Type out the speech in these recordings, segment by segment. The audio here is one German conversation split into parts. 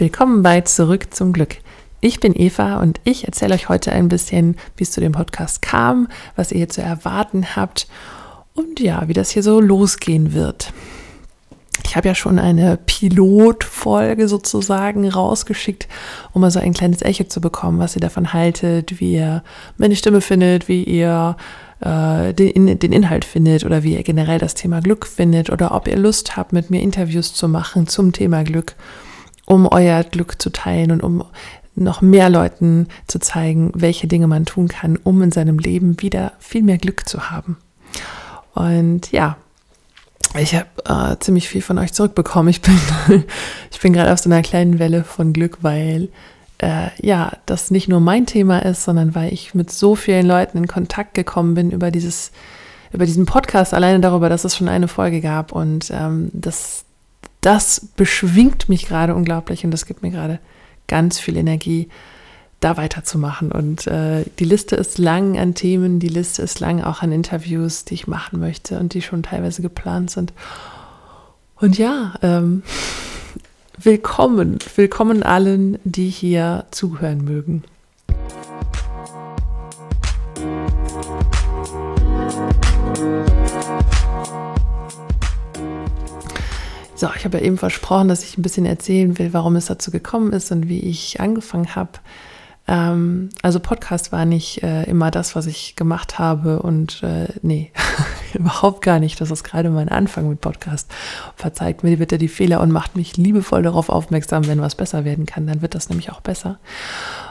Willkommen bei Zurück zum Glück. Ich bin Eva und ich erzähle euch heute ein bisschen, wie es zu dem Podcast kam, was ihr hier zu erwarten habt und ja, wie das hier so losgehen wird. Ich habe ja schon eine Pilotfolge sozusagen rausgeschickt, um mal so ein kleines Echo zu bekommen, was ihr davon haltet, wie ihr meine Stimme findet, wie ihr äh, den, den Inhalt findet oder wie ihr generell das Thema Glück findet oder ob ihr Lust habt, mit mir Interviews zu machen zum Thema Glück um euer Glück zu teilen und um noch mehr Leuten zu zeigen, welche Dinge man tun kann, um in seinem Leben wieder viel mehr Glück zu haben. Und ja, ich habe äh, ziemlich viel von euch zurückbekommen. Ich bin, ich bin gerade auf so einer kleinen Welle von Glück, weil äh, ja, das nicht nur mein Thema ist, sondern weil ich mit so vielen Leuten in Kontakt gekommen bin über dieses, über diesen Podcast, alleine darüber, dass es schon eine Folge gab und ähm, das das beschwingt mich gerade unglaublich und das gibt mir gerade ganz viel Energie, da weiterzumachen. Und äh, die Liste ist lang an Themen, die Liste ist lang auch an Interviews, die ich machen möchte und die schon teilweise geplant sind. Und ja, ähm, willkommen, willkommen allen, die hier zuhören mögen. So, ich habe ja eben versprochen, dass ich ein bisschen erzählen will, warum es dazu gekommen ist und wie ich angefangen habe. Ähm, also Podcast war nicht äh, immer das, was ich gemacht habe und äh, nee, überhaupt gar nicht. Das ist gerade mein Anfang mit Podcast. Verzeiht mir bitte die Fehler und macht mich liebevoll darauf aufmerksam, wenn was besser werden kann, dann wird das nämlich auch besser.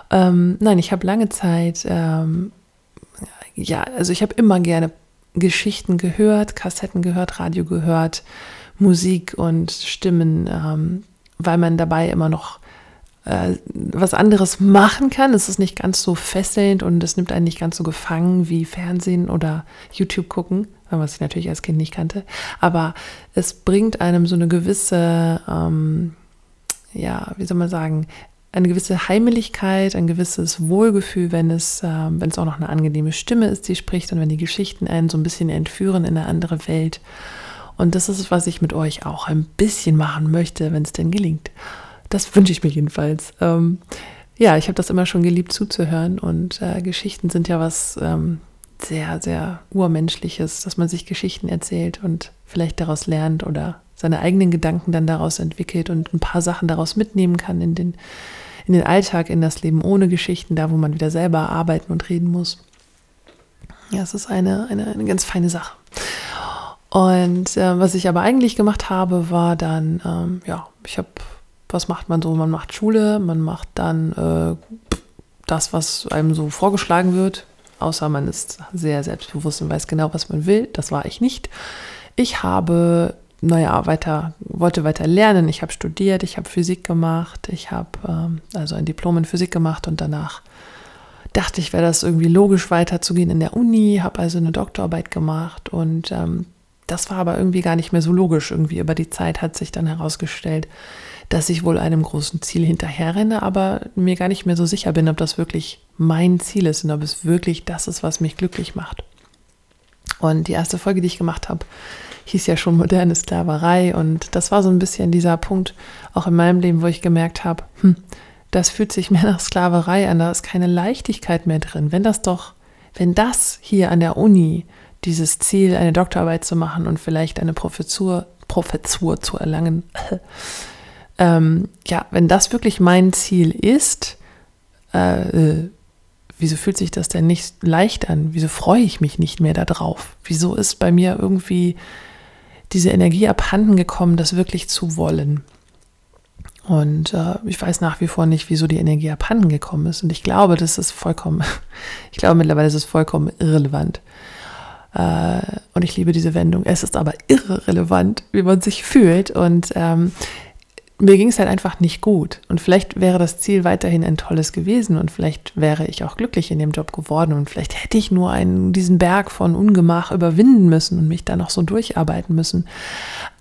Ähm, nein, ich habe lange Zeit, ähm, ja, also ich habe immer gerne Geschichten gehört, Kassetten gehört, Radio gehört. Musik und Stimmen, ähm, weil man dabei immer noch äh, was anderes machen kann. Es ist nicht ganz so fesselnd und es nimmt einen nicht ganz so gefangen wie Fernsehen oder YouTube gucken, was ich natürlich als Kind nicht kannte. Aber es bringt einem so eine gewisse, ähm, ja, wie soll man sagen, eine gewisse Heimeligkeit, ein gewisses Wohlgefühl, wenn es, äh, wenn es auch noch eine angenehme Stimme ist, die spricht und wenn die Geschichten einen so ein bisschen entführen in eine andere Welt. Und das ist, was ich mit euch auch ein bisschen machen möchte, wenn es denn gelingt. Das wünsche ich mir jedenfalls. Ähm, ja, ich habe das immer schon geliebt zuzuhören und äh, Geschichten sind ja was ähm, sehr, sehr urmenschliches, dass man sich Geschichten erzählt und vielleicht daraus lernt oder seine eigenen Gedanken dann daraus entwickelt und ein paar Sachen daraus mitnehmen kann in den, in den Alltag, in das Leben ohne Geschichten, da wo man wieder selber arbeiten und reden muss. Ja, es ist eine, eine, eine ganz feine Sache. Und äh, was ich aber eigentlich gemacht habe, war dann, ähm, ja, ich habe, was macht man so? Man macht Schule, man macht dann äh, das, was einem so vorgeschlagen wird, außer man ist sehr selbstbewusst und weiß genau, was man will. Das war ich nicht. Ich habe, naja, weiter, wollte weiter lernen. Ich habe studiert, ich habe Physik gemacht, ich habe ähm, also ein Diplom in Physik gemacht und danach dachte ich, wäre das irgendwie logisch weiterzugehen in der Uni, habe also eine Doktorarbeit gemacht und ähm, das war aber irgendwie gar nicht mehr so logisch. Irgendwie über die Zeit hat sich dann herausgestellt, dass ich wohl einem großen Ziel hinterherrenne, aber mir gar nicht mehr so sicher bin, ob das wirklich mein Ziel ist und ob es wirklich das ist, was mich glücklich macht. Und die erste Folge, die ich gemacht habe, hieß ja schon moderne Sklaverei. Und das war so ein bisschen dieser Punkt auch in meinem Leben, wo ich gemerkt habe, hm, das fühlt sich mehr nach Sklaverei an, da ist keine Leichtigkeit mehr drin. Wenn das doch, wenn das hier an der Uni dieses Ziel, eine Doktorarbeit zu machen und vielleicht eine Professur, Professur zu erlangen. ähm, ja, wenn das wirklich mein Ziel ist, äh, wieso fühlt sich das denn nicht leicht an? Wieso freue ich mich nicht mehr darauf? Wieso ist bei mir irgendwie diese Energie abhanden gekommen, das wirklich zu wollen? Und äh, ich weiß nach wie vor nicht, wieso die Energie abhanden gekommen ist. Und ich glaube, das ist vollkommen, ich glaube mittlerweile ist es vollkommen irrelevant. Äh, und ich liebe diese Wendung. Es ist aber irrelevant, wie man sich fühlt. Und ähm, mir ging es halt einfach nicht gut. Und vielleicht wäre das Ziel weiterhin ein tolles gewesen und vielleicht wäre ich auch glücklich in dem Job geworden und vielleicht hätte ich nur einen, diesen Berg von Ungemach überwinden müssen und mich da noch so durcharbeiten müssen.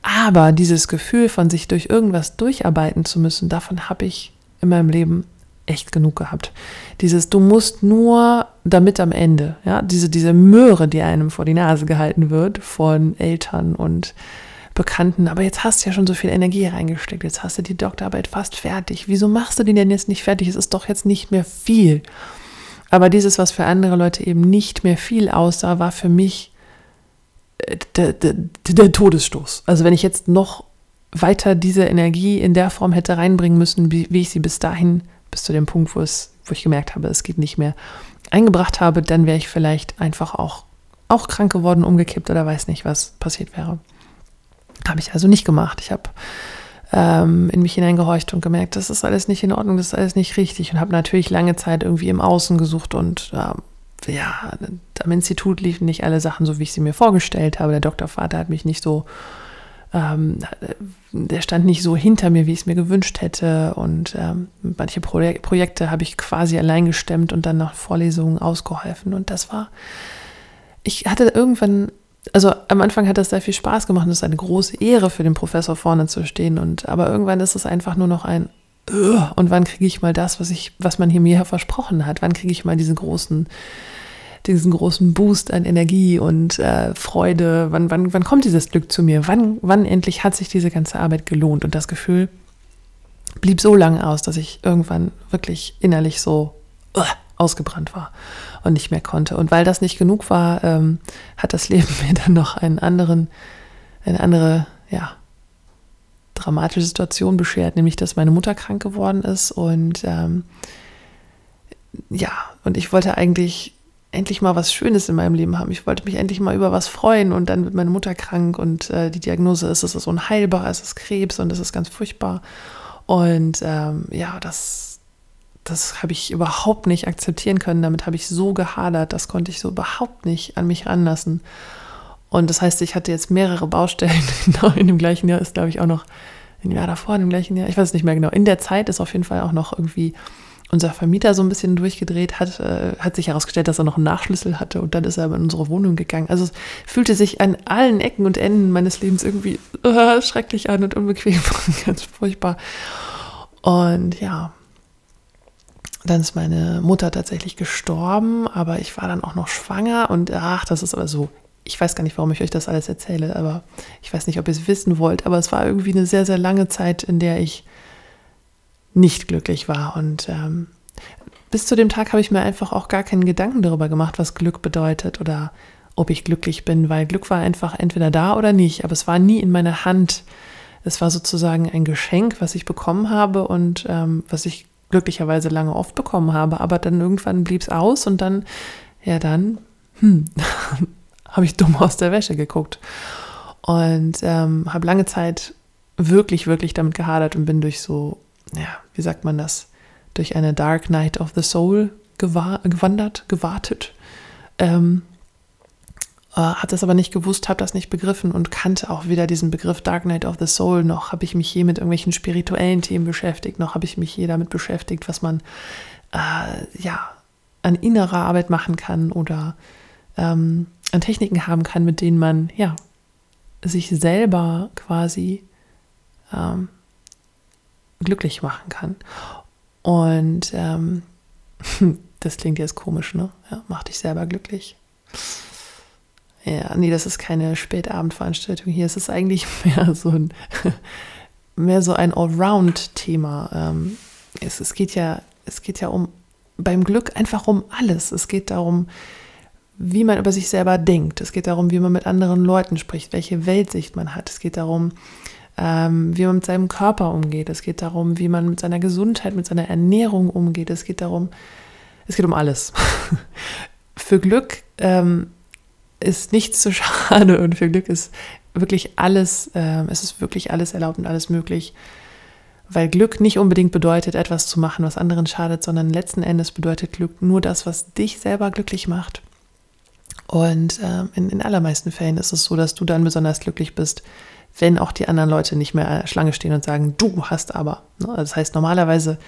Aber dieses Gefühl von sich durch irgendwas durcharbeiten zu müssen, davon habe ich in meinem Leben echt genug gehabt. Dieses, du musst nur damit am Ende, ja, diese, diese Möhre, die einem vor die Nase gehalten wird von Eltern und Bekannten, aber jetzt hast du ja schon so viel Energie reingesteckt, jetzt hast du die Doktorarbeit fast fertig. Wieso machst du die denn jetzt nicht fertig? Es ist doch jetzt nicht mehr viel. Aber dieses, was für andere Leute eben nicht mehr viel aussah, war für mich äh, der, der, der Todesstoß. Also wenn ich jetzt noch weiter diese Energie in der Form hätte reinbringen müssen, wie, wie ich sie bis dahin, bis zu dem Punkt, wo, es, wo ich gemerkt habe, es geht nicht mehr, eingebracht habe, dann wäre ich vielleicht einfach auch, auch krank geworden, umgekippt oder weiß nicht, was passiert wäre. Habe ich also nicht gemacht. Ich habe ähm, in mich hineingehorcht und gemerkt, das ist alles nicht in Ordnung, das ist alles nicht richtig und habe natürlich lange Zeit irgendwie im Außen gesucht und äh, ja, am Institut liefen nicht alle Sachen so, wie ich sie mir vorgestellt habe. Der Doktorvater hat mich nicht so ähm, der stand nicht so hinter mir, wie ich es mir gewünscht hätte. Und ähm, manche Projek Projekte habe ich quasi allein gestemmt und dann nach Vorlesungen ausgeholfen. Und das war, ich hatte irgendwann, also am Anfang hat das sehr viel Spaß gemacht es ist eine große Ehre für den Professor vorne zu stehen. Und aber irgendwann ist es einfach nur noch ein und wann kriege ich mal das, was ich, was man hier mir versprochen hat? Wann kriege ich mal diesen großen diesen großen Boost an Energie und äh, Freude. Wann, wann, wann kommt dieses Glück zu mir? Wann, wann endlich hat sich diese ganze Arbeit gelohnt? Und das Gefühl blieb so lange aus, dass ich irgendwann wirklich innerlich so uh, ausgebrannt war und nicht mehr konnte. Und weil das nicht genug war, ähm, hat das Leben mir dann noch einen anderen, eine andere, ja, dramatische Situation beschert, nämlich dass meine Mutter krank geworden ist und ähm, ja, und ich wollte eigentlich endlich mal was Schönes in meinem Leben haben. Ich wollte mich endlich mal über was freuen und dann wird meine Mutter krank und äh, die Diagnose ist, es ist unheilbar, es ist Krebs und es ist ganz furchtbar. Und ähm, ja, das, das habe ich überhaupt nicht akzeptieren können. Damit habe ich so gehadert, das konnte ich so überhaupt nicht an mich ranlassen. Und das heißt, ich hatte jetzt mehrere Baustellen. Genau in dem gleichen Jahr ist, glaube ich, auch noch ein Jahr davor, in dem gleichen Jahr, ich weiß es nicht mehr genau. In der Zeit ist auf jeden Fall auch noch irgendwie unser Vermieter so ein bisschen durchgedreht hat, äh, hat sich herausgestellt, dass er noch einen Nachschlüssel hatte und dann ist er in unsere Wohnung gegangen. Also es fühlte sich an allen Ecken und Enden meines Lebens irgendwie uh, schrecklich an und unbequem und ganz furchtbar. Und ja, dann ist meine Mutter tatsächlich gestorben, aber ich war dann auch noch schwanger und ach, das ist aber so. Ich weiß gar nicht, warum ich euch das alles erzähle, aber ich weiß nicht, ob ihr es wissen wollt, aber es war irgendwie eine sehr, sehr lange Zeit, in der ich nicht glücklich war. Und ähm, bis zu dem Tag habe ich mir einfach auch gar keinen Gedanken darüber gemacht, was Glück bedeutet oder ob ich glücklich bin, weil Glück war einfach entweder da oder nicht, aber es war nie in meiner Hand. Es war sozusagen ein Geschenk, was ich bekommen habe und ähm, was ich glücklicherweise lange oft bekommen habe, aber dann irgendwann blieb es aus und dann, ja dann, hm, habe ich dumm aus der Wäsche geguckt und ähm, habe lange Zeit wirklich, wirklich damit gehadert und bin durch so ja, wie sagt man das, durch eine Dark Night of the Soul gewandert, gewartet. Ähm, äh, hat das aber nicht gewusst, habe das nicht begriffen und kannte auch weder diesen Begriff Dark Night of the Soul, noch habe ich mich je mit irgendwelchen spirituellen Themen beschäftigt, noch habe ich mich je damit beschäftigt, was man äh, ja an innerer Arbeit machen kann oder ähm, an Techniken haben kann, mit denen man ja sich selber quasi ähm, glücklich machen kann. Und ähm, das klingt jetzt komisch, ne? Ja, mach dich selber glücklich. Ja, nee, das ist keine Spätabendveranstaltung hier. Es ist eigentlich mehr so ein, mehr so ein Allround-Thema. Ähm, es, es, geht ja, es geht ja um beim Glück einfach um alles. Es geht darum, wie man über sich selber denkt. Es geht darum, wie man mit anderen Leuten spricht, welche Weltsicht man hat. Es geht darum, ähm, wie man mit seinem Körper umgeht. Es geht darum, wie man mit seiner Gesundheit, mit seiner Ernährung umgeht. Es geht darum, es geht um alles. für Glück ähm, ist nichts zu schade und für Glück ist wirklich alles, äh, es ist wirklich alles erlaubt und alles möglich. Weil Glück nicht unbedingt bedeutet, etwas zu machen, was anderen schadet, sondern letzten Endes bedeutet Glück nur das, was dich selber glücklich macht. Und äh, in, in allermeisten Fällen ist es so, dass du dann besonders glücklich bist, wenn auch die anderen Leute nicht mehr Schlange stehen und sagen, du hast aber. Ne? Das heißt, normalerweise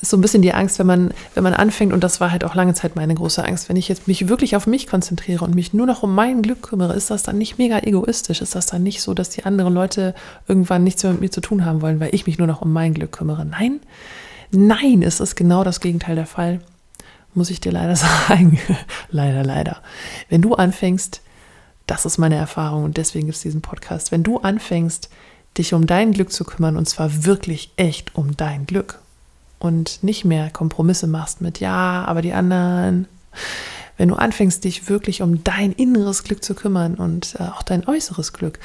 ist so ein bisschen die Angst, wenn man, wenn man anfängt, und das war halt auch lange Zeit meine große Angst, wenn ich jetzt mich wirklich auf mich konzentriere und mich nur noch um mein Glück kümmere, ist das dann nicht mega egoistisch? Ist das dann nicht so, dass die anderen Leute irgendwann nichts mehr mit mir zu tun haben wollen, weil ich mich nur noch um mein Glück kümmere? Nein, nein, es ist genau das Gegenteil der Fall. Muss ich dir leider sagen. leider, leider. Wenn du anfängst, Das ist meine Erfahrung und deswegen gibt es diesen Podcast. Wenn du anfängst, dich um dein Glück zu kümmern und zwar wirklich echt um dein Glück und nicht mehr Kompromisse machst mit ja, aber die anderen. Wenn du anfängst, dich wirklich um dein inneres Glück zu kümmern und äh, auch dein äußeres Glück,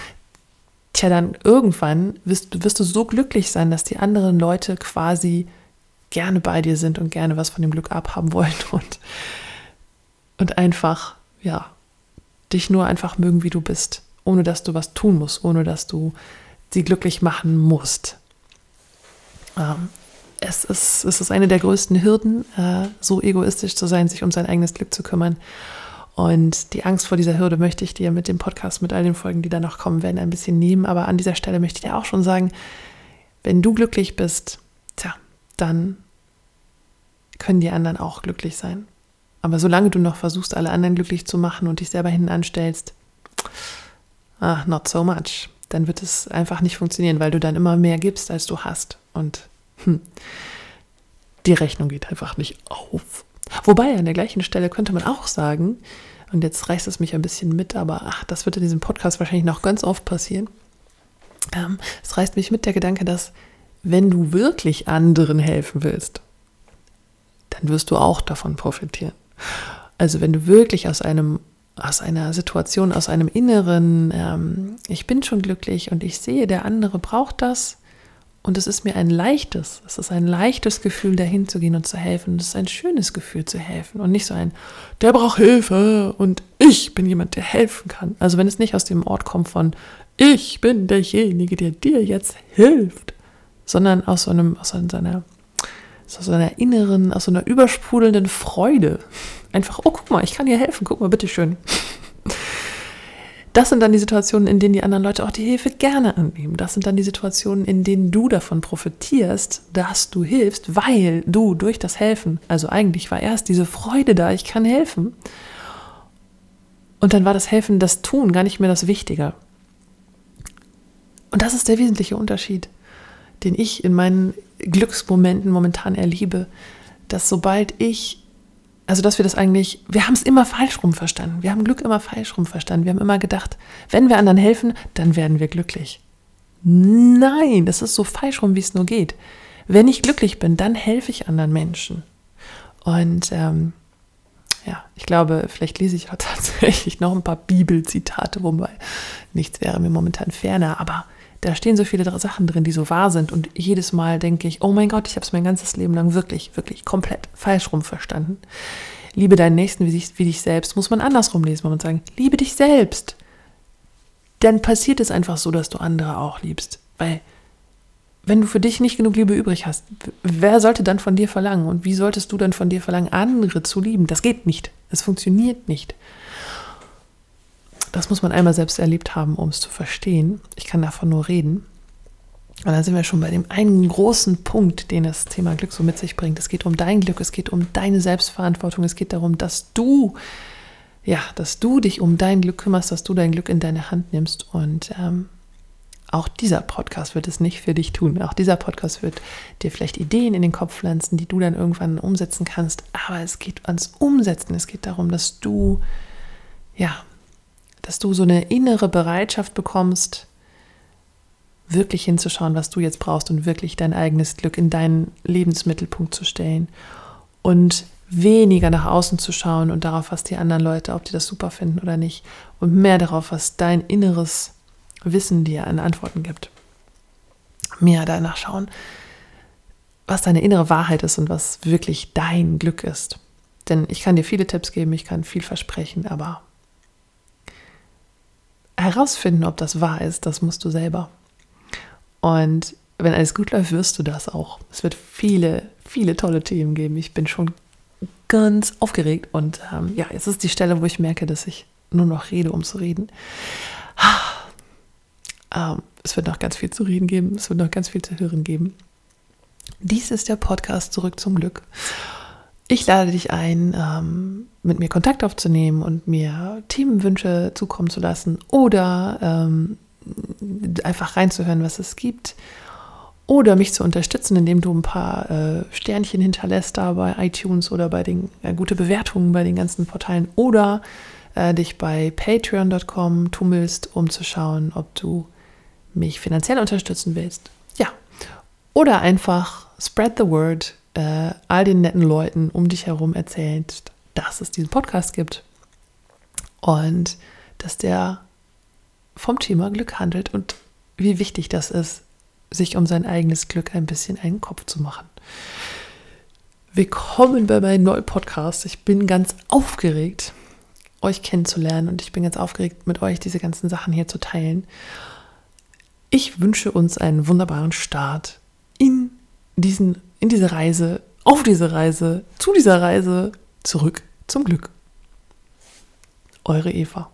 tja, dann irgendwann wirst, wirst du so glücklich sein, dass die anderen Leute quasi gerne bei dir sind und gerne was von dem Glück abhaben wollen und, und einfach, ja, dich nur einfach mögen, wie du bist, ohne dass du was tun musst, ohne dass du sie glücklich machen musst. Ähm, es, ist, es ist eine der größten Hürden, äh, so egoistisch zu sein, sich um sein eigenes Glück zu kümmern. Und die Angst vor dieser Hürde möchte ich dir mit dem Podcast, mit all den Folgen, die da noch kommen werden, ein bisschen nehmen. Aber an dieser Stelle möchte ich dir auch schon sagen, wenn du glücklich bist, tja, dann können die anderen auch glücklich sein. Aber solange du noch versuchst, alle anderen glücklich zu machen und dich selber hinten anstellst, ah, not so much dann wird es einfach nicht funktionieren, weil du dann immer mehr gibst, als du hast. Und hm, die Rechnung geht einfach nicht auf. Wobei an der gleichen Stelle könnte man auch sagen, und jetzt reißt es mich ein bisschen mit, aber ach, das wird in diesem Podcast wahrscheinlich noch ganz oft passieren. Ähm, es reißt mich mit der Gedanke, dass wenn du wirklich anderen helfen willst, dann wirst du auch davon profitieren. Also wenn du wirklich aus einem aus einer Situation, aus einem inneren, ähm, ich bin schon glücklich und ich sehe, der andere braucht das. Und es ist mir ein leichtes, es ist ein leichtes Gefühl, dahin zu gehen und zu helfen. Es ist ein schönes Gefühl zu helfen und nicht so ein, der braucht Hilfe und ich bin jemand, der helfen kann. Also wenn es nicht aus dem Ort kommt von, ich bin derjenige, der dir jetzt hilft, sondern aus so einem, aus einer, aus so einer inneren, aus so einer übersprudelnden Freude, Einfach, oh, guck mal, ich kann dir helfen, guck mal, bitteschön. Das sind dann die Situationen, in denen die anderen Leute auch die Hilfe gerne annehmen. Das sind dann die Situationen, in denen du davon profitierst, dass du hilfst, weil du durch das Helfen, also eigentlich war erst diese Freude da, ich kann helfen. Und dann war das Helfen, das Tun gar nicht mehr das Wichtige. Und das ist der wesentliche Unterschied, den ich in meinen Glücksmomenten momentan erlebe, dass sobald ich also dass wir das eigentlich, wir haben es immer falsch rum verstanden. Wir haben Glück immer falsch rum verstanden. Wir haben immer gedacht, wenn wir anderen helfen, dann werden wir glücklich. Nein, das ist so falsch rum, wie es nur geht. Wenn ich glücklich bin, dann helfe ich anderen Menschen. Und ähm, ja, ich glaube, vielleicht lese ich auch tatsächlich noch ein paar Bibelzitate, wobei nichts wäre mir momentan ferner, aber da stehen so viele Sachen drin, die so wahr sind. Und jedes Mal denke ich, oh mein Gott, ich habe es mein ganzes Leben lang wirklich, wirklich komplett falsch rum verstanden. Liebe deinen Nächsten wie dich, wie dich selbst, muss man andersrum lesen, muss man sagen, liebe dich selbst. Dann passiert es einfach so, dass du andere auch liebst. Weil wenn du für dich nicht genug Liebe übrig hast, wer sollte dann von dir verlangen? Und wie solltest du dann von dir verlangen, andere zu lieben? Das geht nicht. Es funktioniert nicht. Das muss man einmal selbst erlebt haben, um es zu verstehen. Ich kann davon nur reden. Und dann sind wir schon bei dem einen großen Punkt, den das Thema Glück so mit sich bringt. Es geht um dein Glück, es geht um deine Selbstverantwortung, es geht darum, dass du, ja, dass du dich um dein Glück kümmerst, dass du dein Glück in deine Hand nimmst. Und ähm, auch dieser Podcast wird es nicht für dich tun. Auch dieser Podcast wird dir vielleicht Ideen in den Kopf pflanzen, die du dann irgendwann umsetzen kannst. Aber es geht ans Umsetzen. Es geht darum, dass du, ja, dass du so eine innere Bereitschaft bekommst, wirklich hinzuschauen, was du jetzt brauchst und wirklich dein eigenes Glück in deinen Lebensmittelpunkt zu stellen und weniger nach außen zu schauen und darauf, was die anderen Leute, ob die das super finden oder nicht und mehr darauf, was dein inneres Wissen dir an Antworten gibt. Mehr danach schauen, was deine innere Wahrheit ist und was wirklich dein Glück ist. Denn ich kann dir viele Tipps geben, ich kann viel versprechen, aber herausfinden, ob das wahr ist, das musst du selber. Und wenn alles gut läuft, wirst du das auch. Es wird viele, viele tolle Themen geben. Ich bin schon ganz aufgeregt und ähm, ja, jetzt ist die Stelle, wo ich merke, dass ich nur noch rede, um zu reden. Ähm, es wird noch ganz viel zu reden geben, es wird noch ganz viel zu hören geben. Dies ist der Podcast Zurück zum Glück. Ich lade dich ein, ähm, mit mir Kontakt aufzunehmen und mir Themenwünsche zukommen zu lassen oder ähm, einfach reinzuhören, was es gibt. Oder mich zu unterstützen, indem du ein paar äh, Sternchen hinterlässt da bei iTunes oder bei den äh, gute Bewertungen bei den ganzen Portalen. Oder äh, dich bei patreon.com tummelst, um zu schauen, ob du mich finanziell unterstützen willst. Ja. Oder einfach spread the word, äh, all den netten Leuten um dich herum erzählst, dass es diesen Podcast gibt und dass der vom Thema Glück handelt und wie wichtig das ist, sich um sein eigenes Glück ein bisschen einen Kopf zu machen. Willkommen bei meinem neuen Podcast. Ich bin ganz aufgeregt, euch kennenzulernen und ich bin ganz aufgeregt, mit euch diese ganzen Sachen hier zu teilen. Ich wünsche uns einen wunderbaren Start in, diesen, in diese Reise, auf diese Reise, zu dieser Reise, zurück zum Glück. Eure Eva.